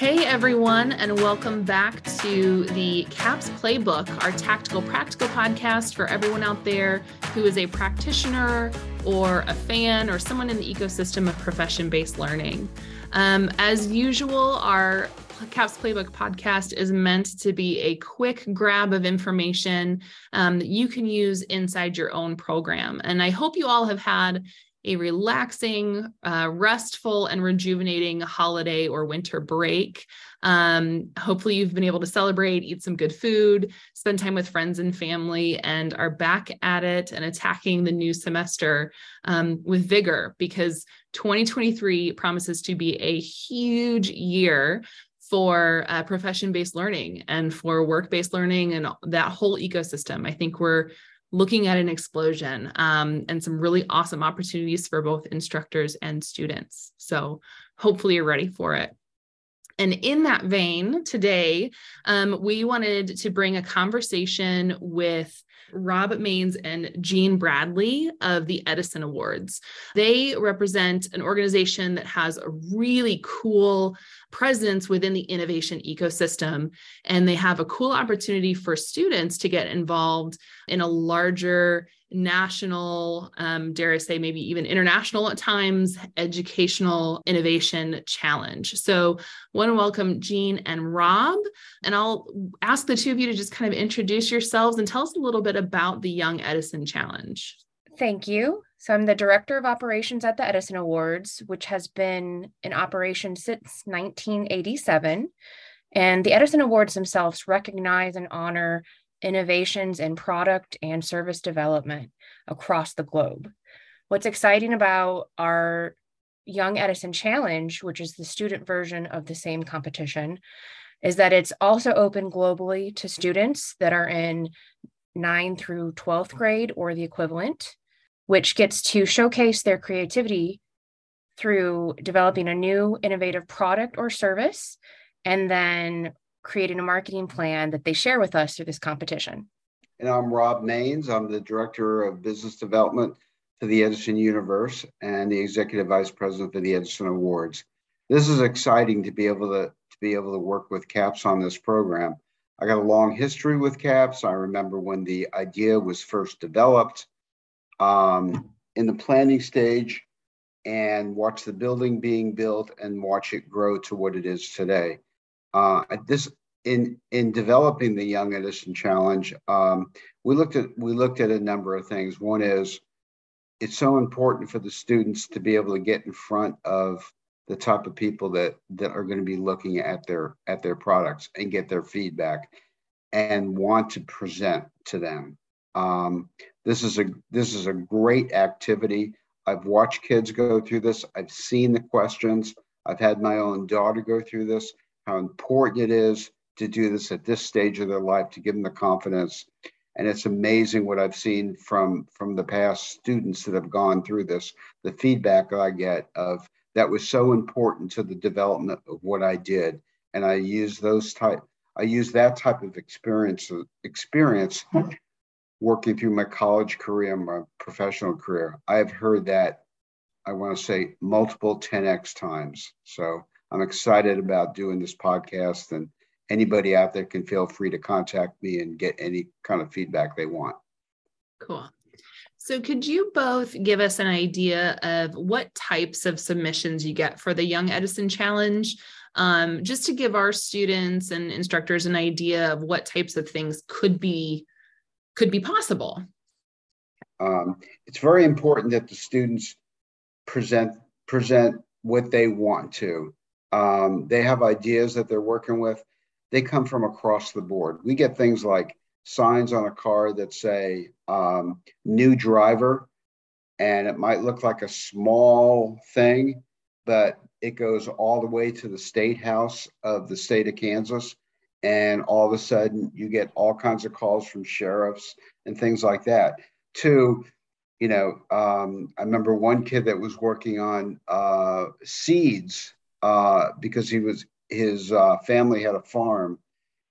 Hey everyone, and welcome back to the CAPS Playbook, our tactical practical podcast for everyone out there who is a practitioner or a fan or someone in the ecosystem of profession based learning. Um, as usual, our CAPS Playbook podcast is meant to be a quick grab of information um, that you can use inside your own program. And I hope you all have had a relaxing, uh, restful, and rejuvenating holiday or winter break. Um, hopefully, you've been able to celebrate, eat some good food, spend time with friends and family, and are back at it and attacking the new semester um, with vigor because 2023 promises to be a huge year for uh, profession based learning and for work based learning and that whole ecosystem. I think we're looking at an explosion um, and some really awesome opportunities for both instructors and students. So hopefully you're ready for it. And in that vein, today, um, we wanted to bring a conversation with Rob Manes and Jean Bradley of the Edison Awards. They represent an organization that has a really cool presence within the innovation ecosystem. And they have a cool opportunity for students to get involved in a larger national, um, dare I say, maybe even international at times, educational innovation challenge. So, I want to welcome Jean and Rob. And I'll ask the two of you to just kind of introduce yourselves and tell us a little bit about the Young Edison Challenge. Thank you. So, I'm the Director of Operations at the Edison Awards, which has been in operation since 1987. And the Edison Awards themselves recognize and honor innovations in product and service development across the globe. What's exciting about our Young Edison Challenge, which is the student version of the same competition, is that it's also open globally to students that are in 9 through 12th grade or the equivalent, which gets to showcase their creativity through developing a new innovative product or service and then creating a marketing plan that they share with us through this competition. And I'm Rob Manes. I'm the Director of Business Development for the Edison Universe and the Executive Vice President for the Edison Awards. This is exciting to be able to, to be able to work with CAPS on this program. I got a long history with CAPS. I remember when the idea was first developed um, in the planning stage and watch the building being built and watch it grow to what it is today. Uh, this in in developing the Young Edison Challenge, um, we looked at we looked at a number of things. One is it's so important for the students to be able to get in front of the type of people that that are going to be looking at their at their products and get their feedback and want to present to them. Um, this is a this is a great activity. I've watched kids go through this. I've seen the questions. I've had my own daughter go through this. How important it is to do this at this stage of their life to give them the confidence. And it's amazing what I've seen from from the past students that have gone through this. The feedback I get of that was so important to the development of what I did, and I use those type. I use that type of experience experience working through my college career my professional career. I have heard that I want to say multiple 10x times. So I'm excited about doing this podcast and anybody out there can feel free to contact me and get any kind of feedback they want. Cool. So, could you both give us an idea of what types of submissions you get for the Young Edison Challenge? Um, just to give our students and instructors an idea of what types of things could be could be possible. Um, it's very important that the students present present what they want to. Um, they have ideas that they're working with they come from across the board. We get things like signs on a car that say um, new driver, and it might look like a small thing, but it goes all the way to the state house of the state of Kansas. And all of a sudden, you get all kinds of calls from sheriffs and things like that. To, you know, um, I remember one kid that was working on uh, seeds uh, because he was his uh, family had a farm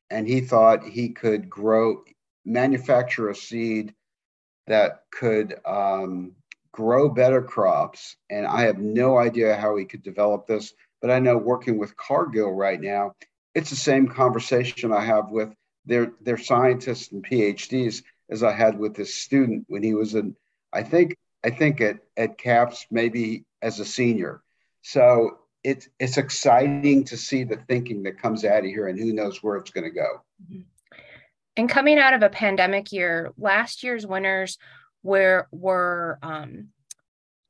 and he thought he could grow manufacture a seed that could um, grow better crops and i have no idea how he could develop this but I know working with Cargill right now, it's the same conversation I have with their their scientists and PhDs as I had with this student when he was in, I think I think at at CAPS maybe as a senior. So it's it's exciting to see the thinking that comes out of here, and who knows where it's going to go. Mm-hmm. And coming out of a pandemic year, last year's winners were were um,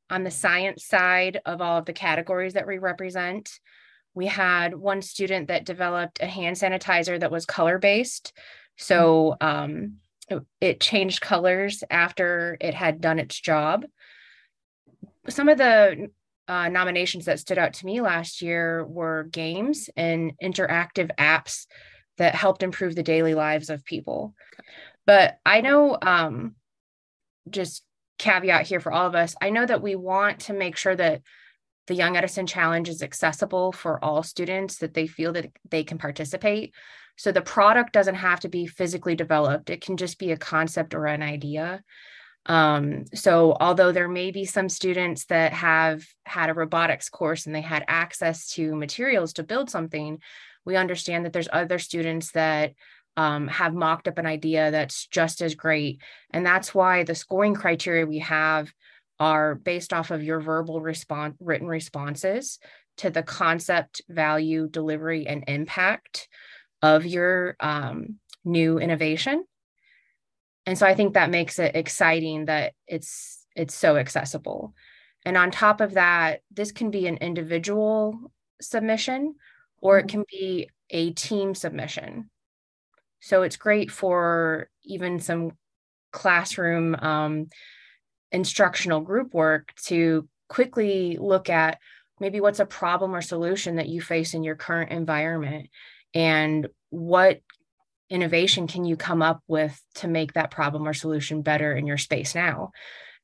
on the science side of all of the categories that we represent. We had one student that developed a hand sanitizer that was color based. So um, it, it changed colors after it had done its job. Some of the uh, nominations that stood out to me last year were games and interactive apps that helped improve the daily lives of people. But I know, um, just caveat here for all of us, I know that we want to make sure that the Young Edison Challenge is accessible for all students, that they feel that they can participate. So the product doesn't have to be physically developed, it can just be a concept or an idea. Um, so although there may be some students that have had a robotics course and they had access to materials to build something, we understand that there's other students that um, have mocked up an idea that's just as great. And that's why the scoring criteria we have are based off of your verbal response, written responses to the concept, value, delivery, and impact of your um, new innovation. And so I think that makes it exciting that it's it's so accessible. And on top of that, this can be an individual submission or it mm-hmm. can be a team submission. So it's great for even some classroom um, instructional group work to quickly look at maybe what's a problem or solution that you face in your current environment and what innovation can you come up with to make that problem or solution better in your space now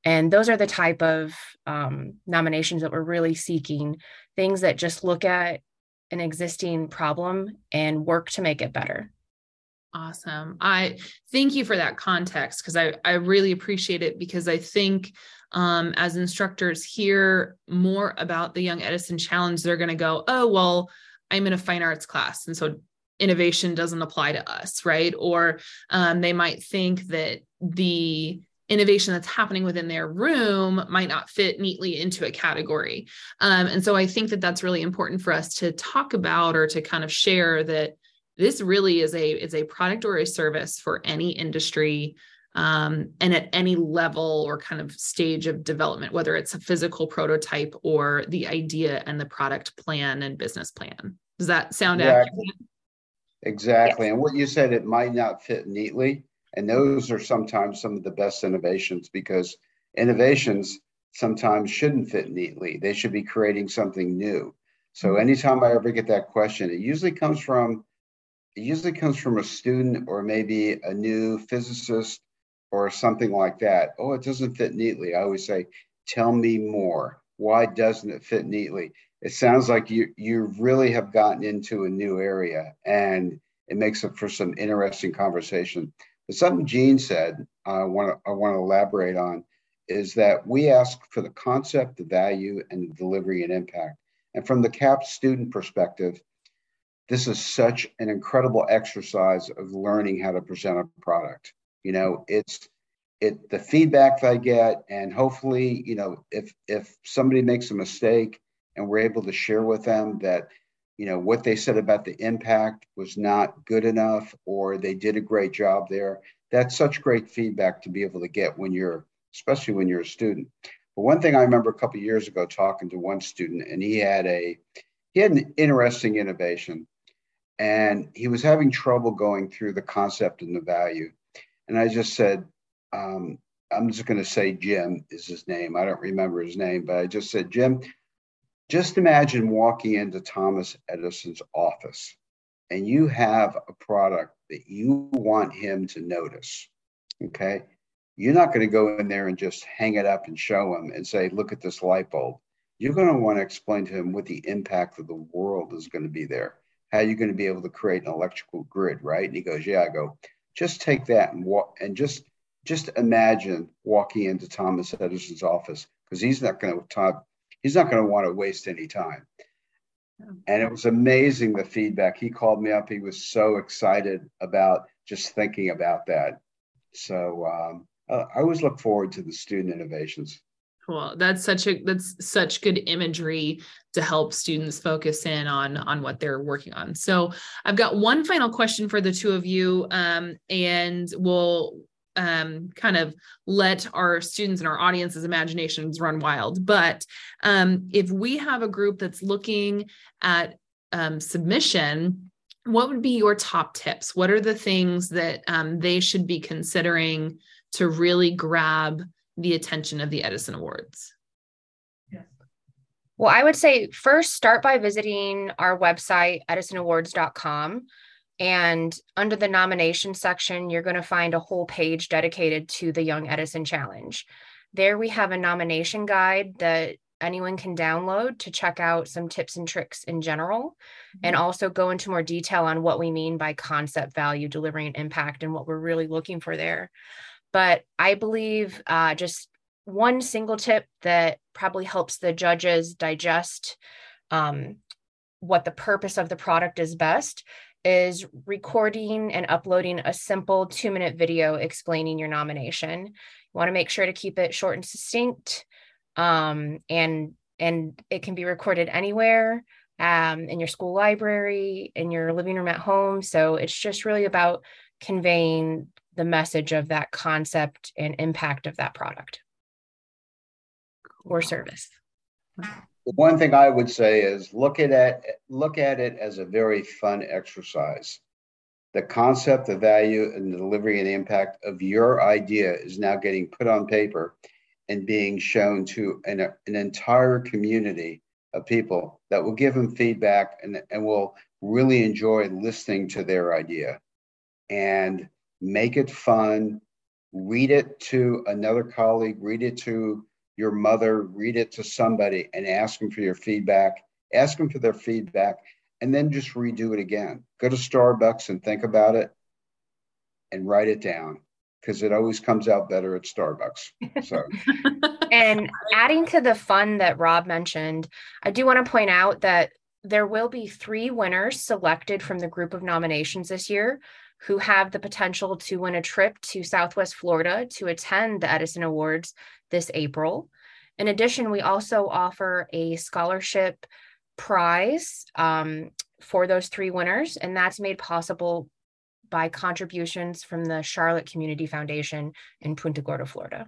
and those are the type of um, nominations that we're really seeking things that just look at an existing problem and work to make it better Awesome. I thank you for that context because I, I really appreciate it because I think um, as instructors hear more about the Young Edison Challenge, they're going to go, oh, well, I'm in a fine arts class. And so innovation doesn't apply to us, right? Or um, they might think that the innovation that's happening within their room might not fit neatly into a category. Um, and so I think that that's really important for us to talk about or to kind of share that this really is a is a product or a service for any industry um, and at any level or kind of stage of development, whether it's a physical prototype or the idea and the product plan and business plan. Does that sound exactly. accurate? Exactly. Yes. And what you said, it might not fit neatly. And those are sometimes some of the best innovations because innovations sometimes shouldn't fit neatly. They should be creating something new. So mm-hmm. anytime I ever get that question, it usually comes from it usually comes from a student or maybe a new physicist or something like that. Oh, it doesn't fit neatly. I always say, tell me more. Why doesn't it fit neatly? It sounds like you you really have gotten into a new area and it makes it for some interesting conversation. But something Jean said, uh, I want to I want to elaborate on, is that we ask for the concept, the value, and the delivery and impact. And from the CAP student perspective, this is such an incredible exercise of learning how to present a product. You know, it's it the feedback I get, and hopefully, you know, if if somebody makes a mistake and we're able to share with them that, you know, what they said about the impact was not good enough, or they did a great job there. That's such great feedback to be able to get when you're, especially when you're a student. But one thing I remember a couple years ago talking to one student, and he had a he had an interesting innovation and he was having trouble going through the concept and the value. And I just said, um, I'm just going to say Jim is his name. I don't remember his name, but I just said, Jim, just imagine walking into Thomas Edison's office and you have a product that you want him to notice. Okay. You're not going to go in there and just hang it up and show him and say, look at this light bulb. You're going to want to explain to him what the impact of the world is going to be there how you're you going to be able to create an electrical grid, right? And he goes, yeah. I go, just take that and walk and just just imagine walking into Thomas Edison's office because he's not going to he's not going to want to waste any time. And it was amazing the feedback. He called me up. He was so excited about just thinking about that. So um, I always look forward to the student innovations. Cool. That's such a that's such good imagery to help students focus in on on what they're working on. So I've got one final question for the two of you, um, and we'll um, kind of let our students and our audience's imaginations run wild. But um, if we have a group that's looking at um, submission, what would be your top tips? What are the things that um, they should be considering to really grab the attention of the Edison Awards? Well, I would say first start by visiting our website, edisonawards.com. And under the nomination section, you're going to find a whole page dedicated to the Young Edison Challenge. There we have a nomination guide that anyone can download to check out some tips and tricks in general mm-hmm. and also go into more detail on what we mean by concept value, delivering an impact, and what we're really looking for there. But I believe uh, just one single tip that probably helps the judges digest um, what the purpose of the product is best is recording and uploading a simple two minute video explaining your nomination. You want to make sure to keep it short and succinct. Um, and and it can be recorded anywhere um, in your school library, in your living room at home. So it's just really about conveying the message of that concept and impact of that product or service. One thing I would say is look at it, look at it as a very fun exercise. The concept, the value, and the delivery and impact of your idea is now getting put on paper and being shown to an, an entire community of people that will give them feedback and, and will really enjoy listening to their idea. And make it fun, read it to another colleague, read it to your mother, read it to somebody and ask them for your feedback, ask them for their feedback, and then just redo it again. Go to Starbucks and think about it and write it down because it always comes out better at Starbucks. So, and adding to the fun that Rob mentioned, I do want to point out that there will be three winners selected from the group of nominations this year who have the potential to win a trip to Southwest Florida to attend the Edison Awards this April. In addition, we also offer a scholarship prize um, for those three winners, and that's made possible by contributions from the Charlotte Community Foundation in Punta Gorda, Florida.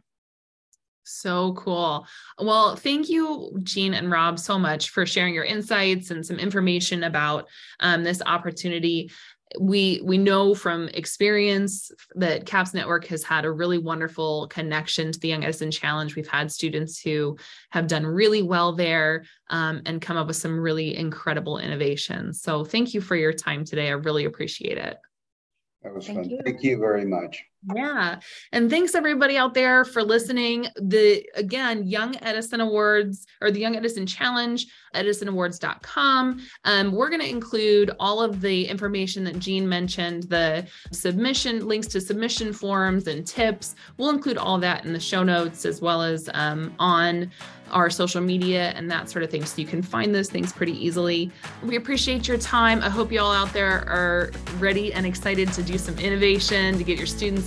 So cool. Well, thank you, Jean and Rob, so much for sharing your insights and some information about um, this opportunity we we know from experience that caps network has had a really wonderful connection to the young edison challenge we've had students who have done really well there um, and come up with some really incredible innovations so thank you for your time today i really appreciate it that was Thank fun. You. Thank you very much. Yeah. And thanks everybody out there for listening. The again, Young Edison Awards or the Young Edison Challenge, edisonawards.com. Um, we're going to include all of the information that Jean mentioned, the submission links to submission forms and tips. We'll include all that in the show notes as well as um, on our social media and that sort of thing. So you can find those things pretty easily. We appreciate your time. I hope you all out there are ready and excited to do some innovation, to get your students